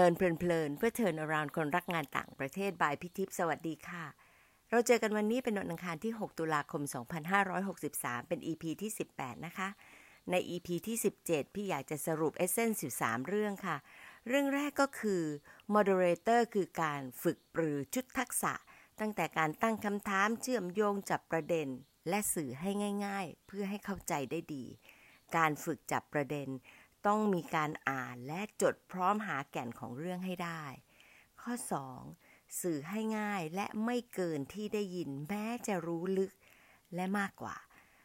Learn เพลินๆเพื่อ turn around คนรักงานต่างประเทศ by พี่ทิพสวัสดีค่ะ เราเจอกันวันนี้เป็นวันอังคารที่ 6 ตุลาคม 2563 เป็น EP ที่ 18 นะคะ ใน EP ที่ 17 พี่อยากจะสรุป essence อยู่3เรื่องค่ะ เรื่องแรกก็คือ moderator คือการฝึกปรือชุดทักษะ ตั้งแต่การตั้งคำถามเชื่อมโยงจับประเด็น และสื่อให้ง่าย ๆ เพื่อให้เข้าใจได้ดี การฝึกจับประเด็น ต้องมีการอ่านและจดพร้อมหาแก่นของเรื่องให้ได้ ข้อ 2. สื่อให้ง่ายและไม่เกินที่ได้ยินแม้จะรู้ลึกและมากกว่า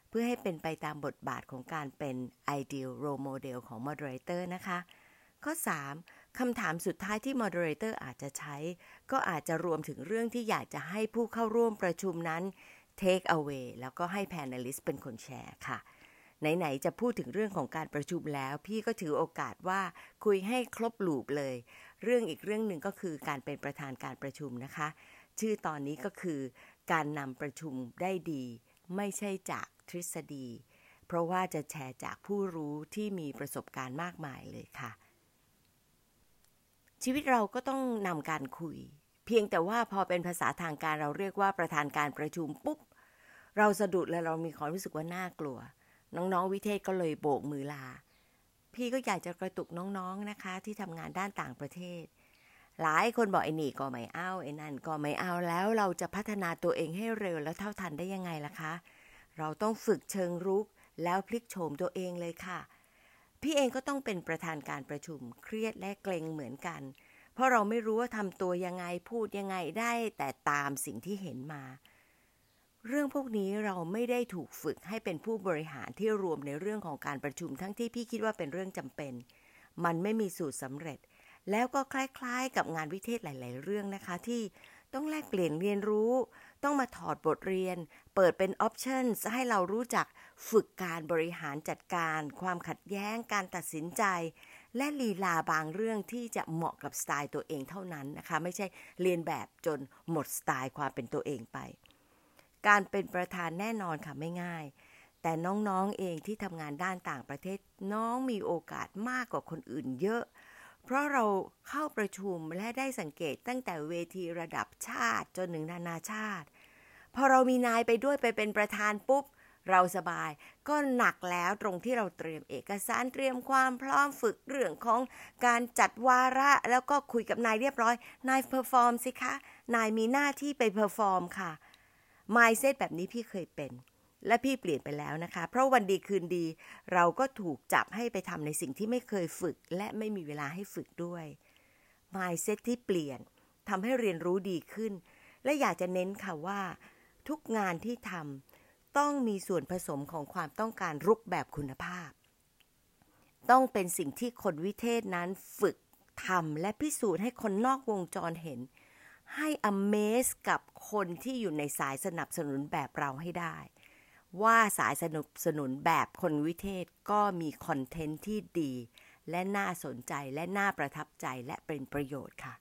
เพื่อให้เป็นไปตามบทบาทของการเป็น ideal role model ของ moderator นะคะ ข้อ 3. คำถามสุดท้ายที่ moderator อาจจะใช้ ก็อาจจะรวมถึงเรื่องที่อยากจะให้ผู้เข้าร่วมประชุมนั้น take away แล้วก็ให้ panelist เป็นคนแชร์ค่ะ ไหน ๆ จะพูดถึงเรื่องของการประชุมแล้ว พี่ก็ถือโอกาสว่าคุยให้ครบลูปเลย เรื่องอีกเรื่องหนึ่งก็คือการเป็นประธานการประชุมนะคะ ชื่อตอนนี้ก็คือการนำประชุมได้ดี ไม่ใช่จากทฤษฎี เพราะว่าจะแชร์จากผู้รู้ที่มีประสบการณ์มากมายเลยค่ะ ชีวิตเราก็ต้องนำการคุย เพียงแต่ว่าพอเป็นภาษาทางการเราเรียกว่าประธานการประชุมปุ๊บเราสะดุดและเรามีความรู้สึกว่าน่ากลัว น้องๆวิเทศก็เลยโบกมือลา พี่ก็อยากจะกระตุกน้องๆนะคะ ที่ทำงานด้านต่างประเทศ หลายคนบอกไอ้นี่ก็ไม่เอาไอ้นั่นก็ไม่เอาแล้วเราจะพัฒนาตัวเองให้เร็วแล้วเท่าทันได้ยังไงล่ะคะ เราต้องฝึกเชิงรุกแล้วพลิกโฉมตัวเองเลยค่ะ พี่เองก็ต้องเป็นประธานการประชุมเครียดและเกรงเหมือนกัน เพราะเราไม่รู้ว่าทำตัวยังไงพูดยังไงได้ แต่ตามสิ่งที่เห็นมา รื่องพวกนี้เราไม่ได้ถูกฝึกให้เป็นผู้บริหารที่รวมในเรื่องของการประชุมทั้งที่พี่คิดว่าเป็นเรื่องจำเป็น มันไม่มีสูตรสำเร็จ แล้วก็คล้ายๆ กับงานวิเทศหลาย ๆ เรื่องนะคะ ที่ต้องแลกเปลี่ยนเรียนรู้ ต้องมาถอดบทเรียน เปิดเป็นออปชั่นให้เรารู้จักฝึกการบริหารจัดการ ความขัดแย้งการตัดสินใจ และลีลาบางเรื่องที่จะเหมาะกับสไตล์ตัวเองเท่านั้นนะคะ ไม่ใช่เรียนแบบจนหมดสไตล์ความเป็นตัวเองไป การเป็นประธานแน่นอนค่ะไม่ง่าย แต่น้องๆเองที่ทำงานด้านต่างประเทศน้องมีโอกาสมากกว่าคนอื่นเยอะ เพราะเราเข้าประชุมและได้สังเกตตั้งแต่เวทีระดับชาติจนถึงนานาชาติ พอเรามีนายไปด้วยไปเป็นประธานปุ๊บเราสบายก็หนักแล้วตรงที่เราเตรียมเอกสารเตรียมความพร้อมฝึกเรื่องของการจัดวาระ แล้วก็คุยกับนายเรียบร้อย นาย perform สิคะ นายมีหน้าที่ไป perform ค่ะ mindset แบบนี้พี่เคยเป็น และพี่เปลี่ยนไปแล้วนะคะ เพราะวันดีคืนดี เราก็ถูกจับให้ไปทำในสิ่งที่ไม่เคยฝึก และไม่มีเวลาให้ฝึกด้วยมายเซตที่เปลี่ยนทำให้เรียนรู้ดีขึ้น และอยากจะเน้นค่ะว่า ทุกงานที่ทำต้องมีส่วนผสมของความต้องการรุกแบบคุณภาพ ต้องเป็นสิ่งที่คนวิเทศนั้นฝึกทำและพิสูจน์ให้คนนอกวงจรเห็น ให้ amaze กับคนที่อยู่ในสายสนับสนุนแบบเราให้ได้ ว่าสายสนับสนุนแบบคนวิเทศก็มีคอนเทนต์ที่ดี และน่าสนใจและน่าประทับใจและเป็นประโยชน์ค่ะ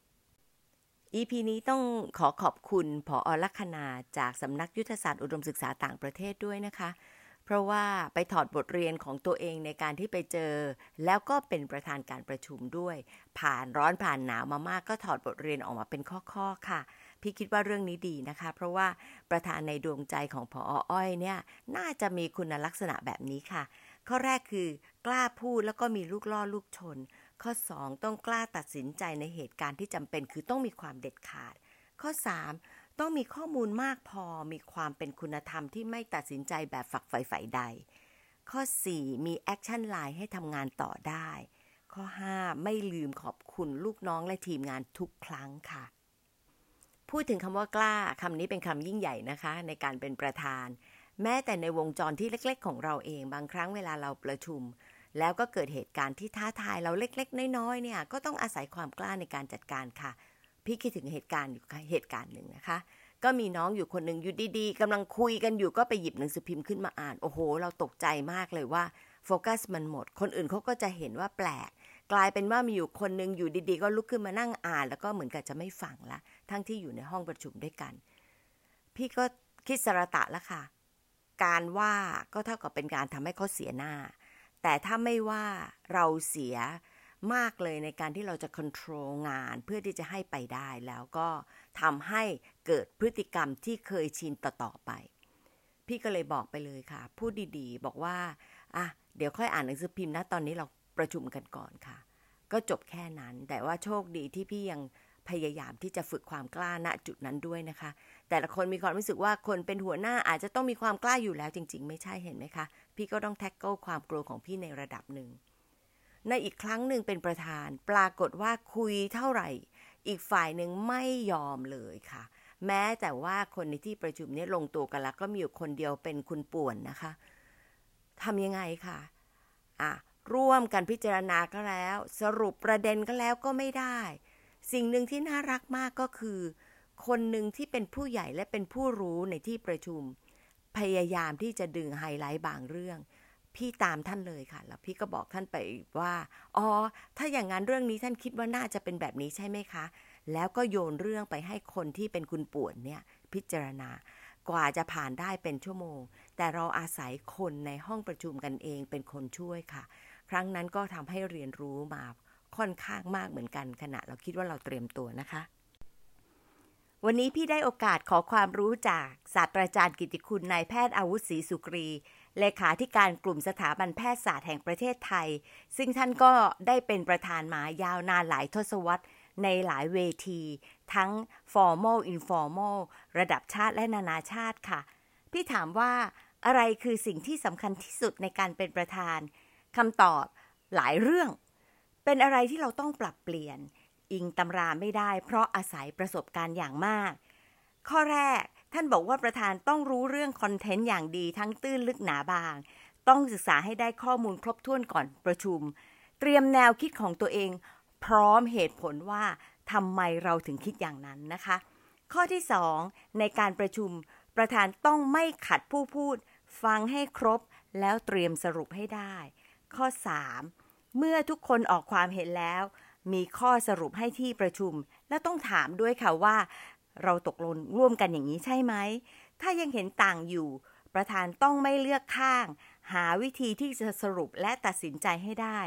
EP นี้ต้องขอขอบคุณผออลัคนาจากสำนักยุทธศาสตร์อุดมศึกษาต่างประเทศด้วยนะคะ เพราะว่าไปถอดบทเรียนของตัวเองในการที่ไปเจอ แล้วก็เป็นประธานการประชุมด้วย ผ่านร้อนผ่านหนาวมามากก็ถอดบทเรียนออกมาเป็นข้อๆค่ะ พี่คิดว่าเรื่องนี้ดีนะคะ เพราะว่าประธานในดวงใจของพออ้อยเนี่ยน่าจะมีคุณลักษณะแบบนี้ค่ะ ข้อแรกคือกล้าพูดแล้วก็มีลูกล่อลูกชน ข้อ 2 ต้องกล้าตัดสินใจในเหตุการณ์ที่จำเป็นคือต้องมีความเด็ดขาด ข้อ 3 ต้องมีข้อมูลมากพอมีความเป็นคุณธรรมที่ไม่ตัดสินใจแบบฝักใฝ่ฝ่ายใด ข้อ 4 มี action line ให้ทำงานต่อได้ ข้อ 5 ไม่ลืมขอบคุณลูกน้องและทีมงานทุกครั้งค่ะ พูดถึงคำว่ากล้าคำนี้เป็นคำยิ่งใหญ่นะคะ ในการเป็นประธาน แม้แต่ในวงจรที่เล็ก ๆ ของเราเองบางครั้งเวลาเราประชุม แล้วก็เกิดเหตุการณ์ที่ท้าทายเราเล็ก ๆ น้อยๆเนี่ยก็ต้องอาศัยความกล้าในการจัดการค่ะ พี่คิดถึงเหตุการณ์อยู่เหตุการณ์หนึ่งนะคะ ก็มีน้องอยู่คนหนึ่งอยู่ดีๆกำลังคุยกันอยู่ก็ไปหยิบหนังสือพิมพ์ขึ้นมาอ่าน โอ้โห เราตกใจมากเลยว่าโฟกัสมันหมด คนอื่นเขาก็จะเห็นว่าแปลก กลายเป็นว่ามีอยู่คนหนึ่งอยู่ดีๆ ก็ลุกขึ้นมานั่งอ่าน แล้วก็เหมือนกับจะไม่ฟังละ ทั้งที่อยู่ในห้องประชุมด้วยกัน พี่ก็คิดสระตะแล้วค่ะ การว่าก็เท่ากับเป็นการทำให้เขาเสียหน้า แต่ถ้าไม่ว่าเราเสีย มากเลยในการที่เราจะควบคุมงานเพื่อที่จะให้ไปได้แล้วก็ทำให้เกิดพฤติกรรมที่เคยชินต่อๆไป พี่ก็เลยบอกไปเลยค่ะ พูดดีๆ บอกว่าอะเดี๋ยวค่อยอ่านหนังสือพิมพ์นะตอนนี้เราประชุมกันก่อนค่ะ ก็จบแค่นั้น แต่ว่าโชคดีที่พี่ยังพยายามที่จะฝึกความกล้าณจุดนั้นด้วยนะคะ แต่ละคนมีความรู้สึกว่าคนเป็นหัวหน้าอาจจะต้องมีความกล้าอยู่แล้วจริง ๆ ไม่ใช่เห็นไหมคะ พี่ก็ต้องแท็กเกิลความกลัวของพี่ในระดับหนึ่ง ในอีกครั้งหนึ่งเป็นประธาน ปรากฏว่าคุยเท่าไหร่ อีกฝ่ายหนึ่งไม่ยอมเลยค่ะ แม้แต่ว่าคนในที่ประชุมนี้ลงตัวกันแล้วก็มีอยู่คนเดียวเป็นคุณป่วนนะคะทำยังไงคะอะร่วมกันพิจารณาก็แล้ว สรุปประเด็นก็แล้วก็ไม่ได้ สิ่งหนึ่งที่น่ารักมากก็คือ คนหนึ่งที่เป็นผู้ใหญ่และเป็นผู้รู้ในที่ประชุม พยายามที่จะดึงไฮไลท์บางเรื่อง พี่ตามท่านเลยค่ะ แล้วพี่ก็บอกท่านไปว่า อ๋อ ถ้าอย่างนั้นเรื่องนี้ท่านคิดว่าน่าจะเป็นแบบนี้ใช่ไหมคะ แล้วก็โยนเรื่องไปให้คนที่เป็นคุณป่วนเนี่ยพิจารณากว่าจะผ่านได้เป็นชั่วโมง แต่เราอาศัยคนในห้องประชุมกันเองเป็นคนช่วยค่ะ ครั้งนั้นก็ทำให้เรียนรู้มาค่อนข้างมากเหมือนกันขณะเราคิดว่าเราเตรียมตัวนะคะ วันนี้พี่ได้โอกาสขอความรู้จากศาสตราจารย์กิติคุณนายแพทย์อาวุธศรีสุกรี เลขาธิการกลุ่มสถาบันแพทยศาสตร์แห่งประเทศไทย ซึ่งท่านก็ได้เป็นประธานมายาวนานหลายทศวรรษในหลายเวที ทั้ง formal informal ระดับชาติและนานาชาติค่ะ พี่ถามว่าอะไรคือสิ่งที่สำคัญที่สุดในการเป็นประธานคำตอบหลายเรื่อง เป็นอะไรที่เราต้องปรับเปลี่ยน อิงตำราไม่ได้เพราะอาศัยประสบการณ์อย่างมาก ข้อแรก ท่านบอกว่าประธานต้องรู้เรื่องคอนเทนต์อย่างดีทั้งตื้นลึกหนาบาง ต้องศึกษาให้ได้ข้อมูลครบถ้วนก่อนประชุม เตรียมแนวคิดของตัวเอง พร้อมเหตุผลว่าทำไมเราถึงคิดอย่างนั้นนะคะ ข้อที่ 2 ในการประชุม ประธานต้องไม่ขัดผู้พูด ฟังให้ครบแล้วเตรียมสรุปให้ได้ ข้อ 3 เมื่อทุกคนออกความเห็นแล้ว มีข้อสรุปให้ที่ประชุม และต้องถามด้วยค่ะว่า เราตกลงร่วมกันอย่างนี้ใช่ไหม ถ้ายังเห็นต่างอยู่ ประธานต้องไม่เลือกข้าง หาวิธีที่จะสรุปและตัดสินใจให้ได้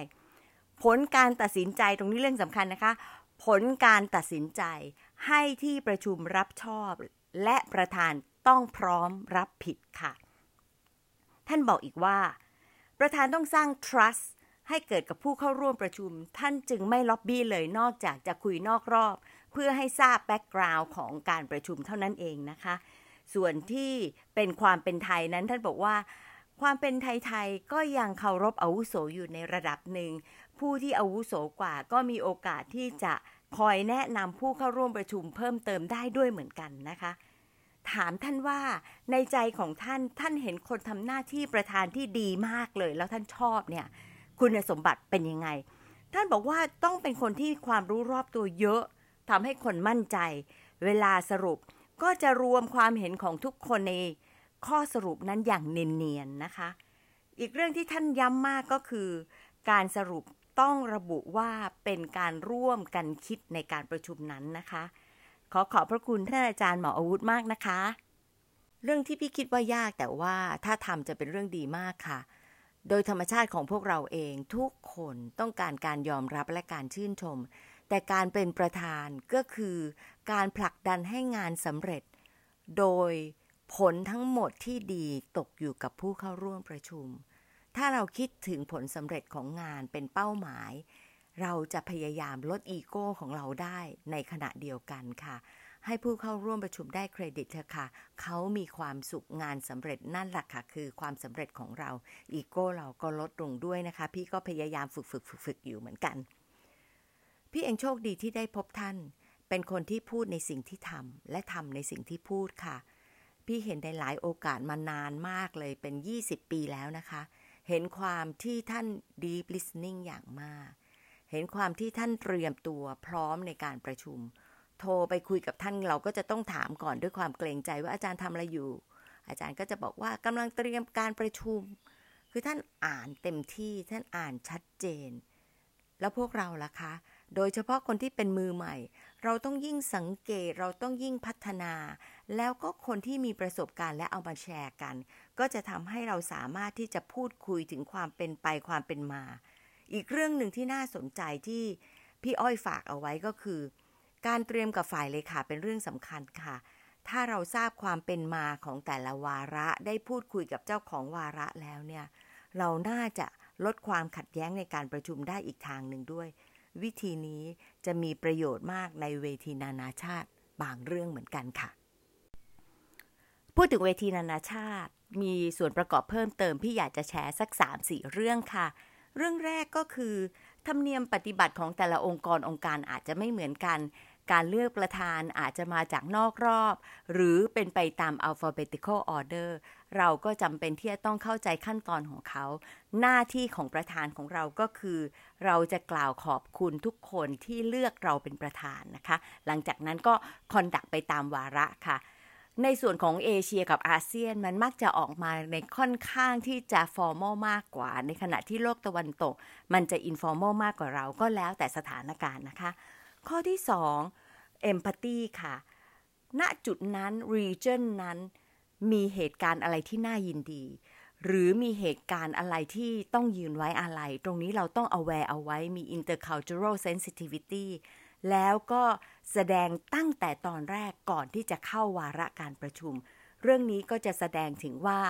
ผลการตัดสินใจตรงนี้เรื่องสำคัญนะคะ ผลการตัดสินใจให้ที่ประชุมรับชอบ และประธานต้องพร้อมรับผิดค่ะ ท่านบอกอีกว่า ประธานต้องสร้าง trust ให้เกิดกับผู้เข้าร่วมประชุม ท่านจึงไม่ล็อบบี้เลยนอกจากจะคุยนอกรอบ เพื่อให้ทราบแบ็กกราวน์ของการประชุมเท่านั้นเองนะคะ ส่วนที่เป็นความเป็นไทยนั้นท่านบอกว่า ความเป็นไทยๆก็ยังเคารพอาวุโสอยู่ในระดับหนึ่ง ผู้ที่อาวุโสกว่าก็มีโอกาสที่จะคอยแนะนำผู้เข้าร่วมประชุมเพิ่มเติมได้ด้วยเหมือนกันนะคะ ถามท่านว่าในใจของท่านท่านเห็นคนทำหน้าที่ประธานที่ดีมากเลย แล้วท่านชอบเนี่ย คุณสมบัติเป็นยังไง ท่านบอกว่าต้องเป็นคนที่ความรู้รอบตัวเยอะ ทำให้คนมั่นใจ เวลาสรุปก็จะรวมความเห็นของทุกคนในข้อสรุปนั้นอย่างเนียนๆนะคะ อีกเรื่องที่ท่านย้ำมากก็คือ การสรุปต้องระบุว่าเป็นการร่วมกันคิดในการประชุมนั้นนะคะ ขอขอบพระคุณท่านอาจารย์หมออาวุธมากนะคะ เรื่องที่พี่คิดว่ายากแต่ว่าถ้าทำจะเป็นเรื่องดีมากค่ะ โดยธรรมชาติของพวกเราเองทุกคนต้องการการยอมรับและการชื่นชม แต่การเป็นประธานก็คือการผลักดันให้งานสำเร็จ โดยผลทั้งหมดที่ดีตกอยู่กับผู้เข้าร่วมประชุม ถ้าเราคิดถึงผลสำเร็จของงานเป็นเป้าหมาย เราจะพยายามลดอีโก้ของเราได้ในขณะเดียวกันค่ะ ให้ผู้เข้าร่วมประชุมได้เครดิตเถอะค่ะ เขามีความสุขงานสำเร็จนั่นแหละค่ะ คือความสำเร็จของเรา อีโก้เราก็ลดลงด้วยนะคะ พี่ก็พยายามฝึกฝึกฝึกฝึกอยู่เหมือนกัน พี่เองโชคดีที่ได้พบท่าน เป็นคนที่พูดในสิ่งที่ทำและทำในสิ่งที่พูดค่ะ พี่เห็นในหลายโอกาสมานานมากเลยเป็น 20 ปีแล้วนะคะ เห็นความที่ท่าน deep listening อย่างมาก เห็นความที่ท่านเตรียมตัวพร้อมในการประชุม โทรไปคุยกับท่านเราก็จะต้องถามก่อนด้วยความเกรงใจว่าอาจารย์ทำอะไรอยู่ อาจารย์ก็จะบอกว่ากำลังเตรียมการประชุม คือท่านอ่านเต็มที่ท่านอ่านชัดเจน แล้วพวกเราล่ะคะ โดยเฉพาะคนที่เป็นมือใหม่ เราต้องยิ่งสังเกตเราต้องยิ่งพัฒนา แล้วก็คนที่มีประสบการณ์และเอามาแชร์กัน ก็จะทำให้เราสามารถที่จะพูดคุยถึงความเป็นไปความเป็นมา อีกเรื่องหนึ่งที่น่าสนใจที่พี่อ้อยฝากเอาไว้ก็คือ การเตรียมกับฝ่ายเลขาเป็นเรื่องสำคัญค่ะ ถ้าเราทราบความเป็นมาของแต่ละวาระได้พูดคุยกับเจ้าของวาระแล้วเนี่ย เราน่าจะลดความขัดแย้งในการประชุมได้อีกทางหนึ่งด้วย วิธีนี้จะมีประโยชน์มากในเวทีนานาชาติบางเรื่องเหมือนกันค่ะ พูดถึงเวทีนานาชาติ มีส่วนประกอบเพิ่มเติมพี่อยากจะแชร์สัก 3-4 เรื่องค่ะ เรื่องแรกก็คือธรรมเนียมปฏิบัติของแต่ละองค์กรองค์การอาจจะไม่เหมือนกัน การเลือกประธานอาจจะมาจากนอกรอบ หรือเป็นไปตาม alphabetical order เราก็จำเป็นที่จะต้องเข้าใจขั้นตอนของเขา หน้าที่ของประธานของเราก็คือ เราจะกล่าวขอบคุณทุกคนที่เลือกเราเป็นประธานนะคะ หลังจากนั้นก็conduct ไปตามวาระค่ะในส่วนของเอเชียกับอาเซียนมันมักจะออกมาในค่อนข้างที่จะ formal มากกว่า ในขณะที่โลกตะวันตก มันจะ informal มากกว่าเราก็แล้วแต่สถานการณ์นะคะ ข้อที่2 empathy ค่ะ ณจุดนั้น region นั้น มีเหตุการณ์อะไรที่น่ายินดี หรือมีเหตุการณ์อะไรที่ต้องยืนไว้อาลัย ตรงนี้เราต้อง aware เอาไว้มี intercultural sensitivity แล้วก็แสดงตั้งแต่ตอนแรกก่อนที่จะเข้าวาระการประชุม เรื่องนี้ก็จะแสดงถึงว่า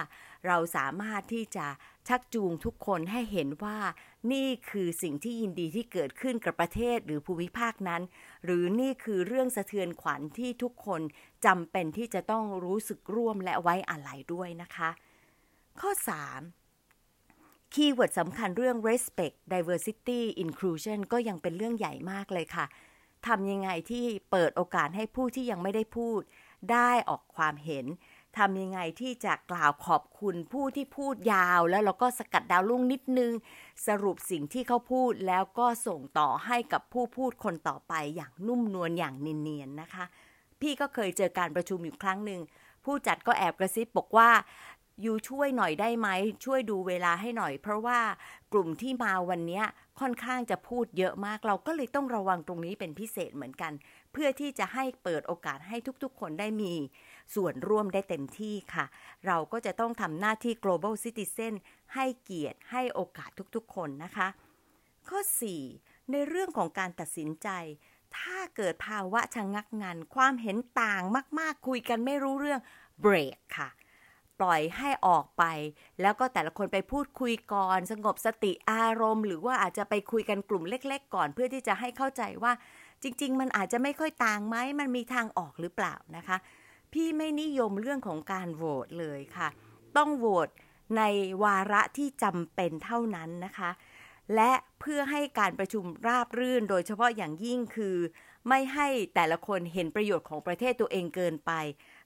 เราสามารถที่จะชักจูงทุกคนให้เห็นว่า นี่คือสิ่งที่ยินดีที่เกิดขึ้นกับประเทศหรือภูมิภาคนั้น หรือนี่คือเรื่องสะเทือนขวัญที่ทุกคนจำเป็นที่จะต้องรู้สึกร่วมและไว้อาลัยด้วยนะคะ ข้อ 3. keyword สำคัญเรื่อง respect diversity inclusion ก็ยังเป็นเรื่องใหญ่มากเลยค่ะทำยังไงที่เปิดโอกาสให้ผู้ที่ยังไม่ได้พูด ได้ออกความเห็น ทำยังไงที่จะกล่าวขอบคุณผู้ที่พูดยาว แล้วเราก็สกัดดาวลุ่งนิดนึง สรุปสิ่งที่เขาพูดแล้วก็ส่งต่อให้กับผู้พูดคนต่อไปอย่างนุ่มนวลอย่างเนียนๆนะคะ พี่ก็เคยเจอการประชุมอยู่ครั้งหนึ่งผู้จัดก็แอบกระซิบบอกว่ายูช่วยหน่อยได้ไหม ช่วยดูเวลาให้หน่อย เพราะว่ากลุ่มที่มาวันนี้ค่อนข้างจะพูดเยอะมาก เราก็เลยต้องระวังตรงนี้เป็นพิเศษเหมือนกัน เพื่อที่จะให้เปิดโอกาสให้ทุกๆ คนได้มี ส่วนร่วมได้เต็มที่ค่ะ เราก็จะต้องทำหน้าที่ global citizen ให้เกียรติให้โอกาสทุกๆ คนนะคะ ข้อ 4 ในเรื่องของการตัดสินใจ ถ้าเกิดภาวะชะงงักงัน ความเห็นต่างมาก ๆ คุยกันไม่รู้เรื่องเบรกค่ะปล่อยให้ออกไป แล้วก็แต่ละคนไปพูดคุยก่อน สงบสติอารมณ์ หรือว่าอาจจะไปคุยกันกลุ่มเล็ก ๆ ก่อนเพื่อที่จะให้เข้าใจว่า จริง ๆ มันอาจจะไม่ค่อยต่างไหมมันมีทางออกหรือเปล่านะคะ พี่ไม่นิยมเรื่องของการโหวตเลยค่ะ ต้องโหวตในวาระที่จำเป็นเท่านั้นนะคะ และเพื่อให้การประชุมราบรื่น โดยเฉพาะอย่างยิ่งคือ ไม่ให้แต่ละคนเห็นประโยชน์ของประเทศตัวเองเกินไป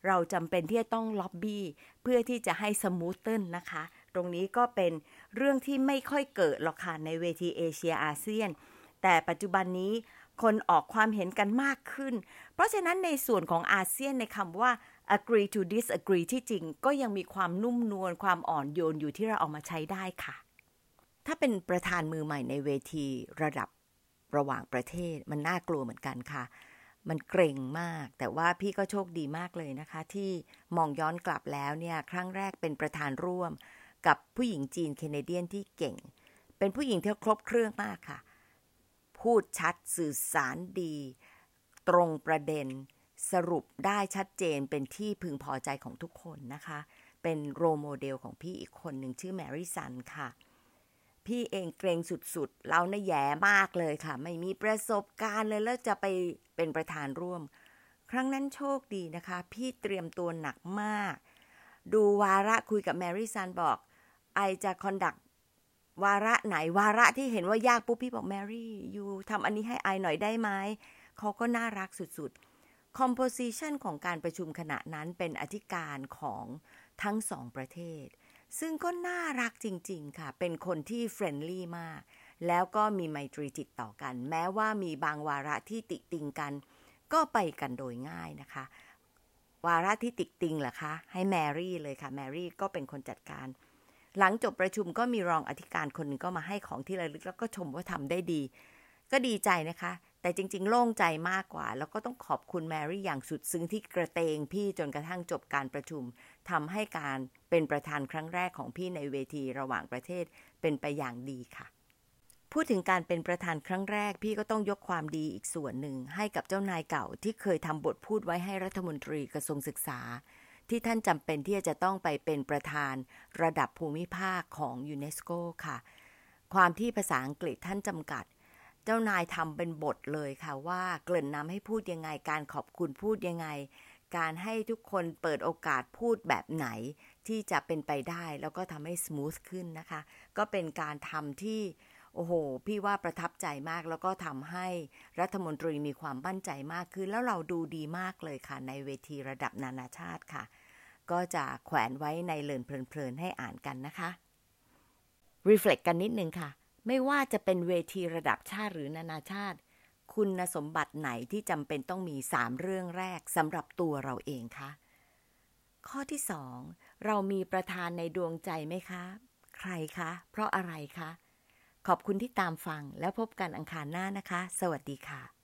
เราจำเป็นที่จะต้องล็อบบี้เพื่อที่จะให้ smoother นะคะ ตรงนี้ก็เป็นเรื่องที่ไม่ค่อยเกิดหรอกค่ะในเวทีเอเชียอาเซียน แต่ปัจจุบันนี้ คนออกความเห็นกันมากขึ้น เพราะฉะนั้นในส่วนของอาเซียนในคำว่า agree to disagree ที่จริง ก็ยังมีความนุ่มนวลความอ่อนโยนอยู่ที่เราเอามาใช้ได้ค่ะ ถ้าเป็นประธานมือใหม่ในเวทีระดับระหว่างประเทศมันน่ากลัวเหมือนกันค่ะ มันเกร็งมาก แต่ว่าพี่ก็โชคดีมากเลยนะคะ ที่มองย้อนกลับแล้วเนี่ย ครั้งแรกเป็นประธานร่วม กับผู้หญิงจีน Canadian ที่เก่ง เป็นผู้หญิงที่ครบเครื่องมากค่ะ พูดชัดสื่อสารดี ตรงประเด็นสรุปได้ชัดเจนเป็นที่พึงพอใจของทุกคนนะคะ เป็น role model ของพี่อีกคนหนึ่งชื่อแมรี่ซันค่ะ พี่เองเกร็งสุดๆ เราเนะ่ยแย่มากเลยค่ะ ไม่มีประสบการณ์เลยแล้วจะไปเป็นประธานร่วม ครั้งนั้นโชคดีนะคะ พี่เตรียมตัวหนักมาก ดูวาระคุยกับแมรี่ซันบอก I จะ conduct วาระไหนวาระที่เห็นว่ายากปุ๊บพี่บอกแมรี่ you ทำอันนี้ให้ I หน่อยได้ไหมเขาก็น่ารักสุดๆ composition ของการประชุมขณะนั้นเป็นอธิการของทั้งสองประเทศ ซึ่งก็น่ารักจริง ๆ ค่ะ เป็นคนที่ friendly มาก แล้วก็มีไมตรีจิตต่อกัน แม้ว่ามีบางวาระที่ติติงกัน ก็ไปกันโดยง่ายนะคะ วาระที่ติติงเหรอคะ ให้แมรี่เลยค่ะ แมรี่ก็เป็นคนจัดการ หลังจบประชุมก็มีรองอธิการคนหนึ่งก็มาให้ของที่ระลึกแล้วก็ชมว่าทำได้ดี ก็ดีใจนะคะ แต่จริง ๆ โล่งใจมากกว่า แล้วก็ต้องขอบคุณแมรี่อย่างสุดซึ้งที่กระเตงพี่จนกระทั่งจบการประชุมทำให้การเป็นประธานครั้งแรกของพี่ในเวทีระหว่างประเทศเป็นไปอย่างดีค่ะพูดถึงการเป็นประธานครั้งแรก พี่ก็ต้องยกความดีอีกส่วนหนึ่งให้กับเจ้านายเก่าที่เคยทำบทพูดไว้ให้รัฐมนตรีกระทรวงศึกษา ที่ท่านจำเป็นที่จะต้องไปเป็นประธานระดับภูมิภาคของยูเนสโกค่ะ ความที่ภาษาอังกฤษท่านจำกัด เจ้านายทำเป็นบทเลยค่ะว่าเกริ่นนำให้พูดยังไง การขอบคุณพูดยังไง การให้ทุกคนเปิดโอกาสพูดแบบไหนที่จะเป็นไปได้แล้วก็ทำให้ส o t h ขึ้นนะคะ ก็เป็นการทำที่ โอ้โห พี่ว่าประทับใจมากแล้วก็ทำให้รัฐมนตรีมีความมั่นใจมากขึ้น แล้วเราดูดีมากเลยค่ะ ในเวทีระดับนานาชาติค่ะ ก็จะแขวนไว้ในเลินเพลินๆให้อ่านกันนะคะ reflect กันนิดนึงค่ะ ไม่ว่าจะเป็นเวทีระดับชาติหรือนานาชาติ คุณสมบัติไหนที่จำเป็นต้องมีสามเรื่องแรกสำหรับตัวเราเองคะข้อที่สองเรามีประธานในดวงใจไหมคะ ใครคะ เพราะอะไรคะ ขอบคุณที่ตามฟังแล้วพบกันอังคารหน้านะคะ สวัสดีค่ะ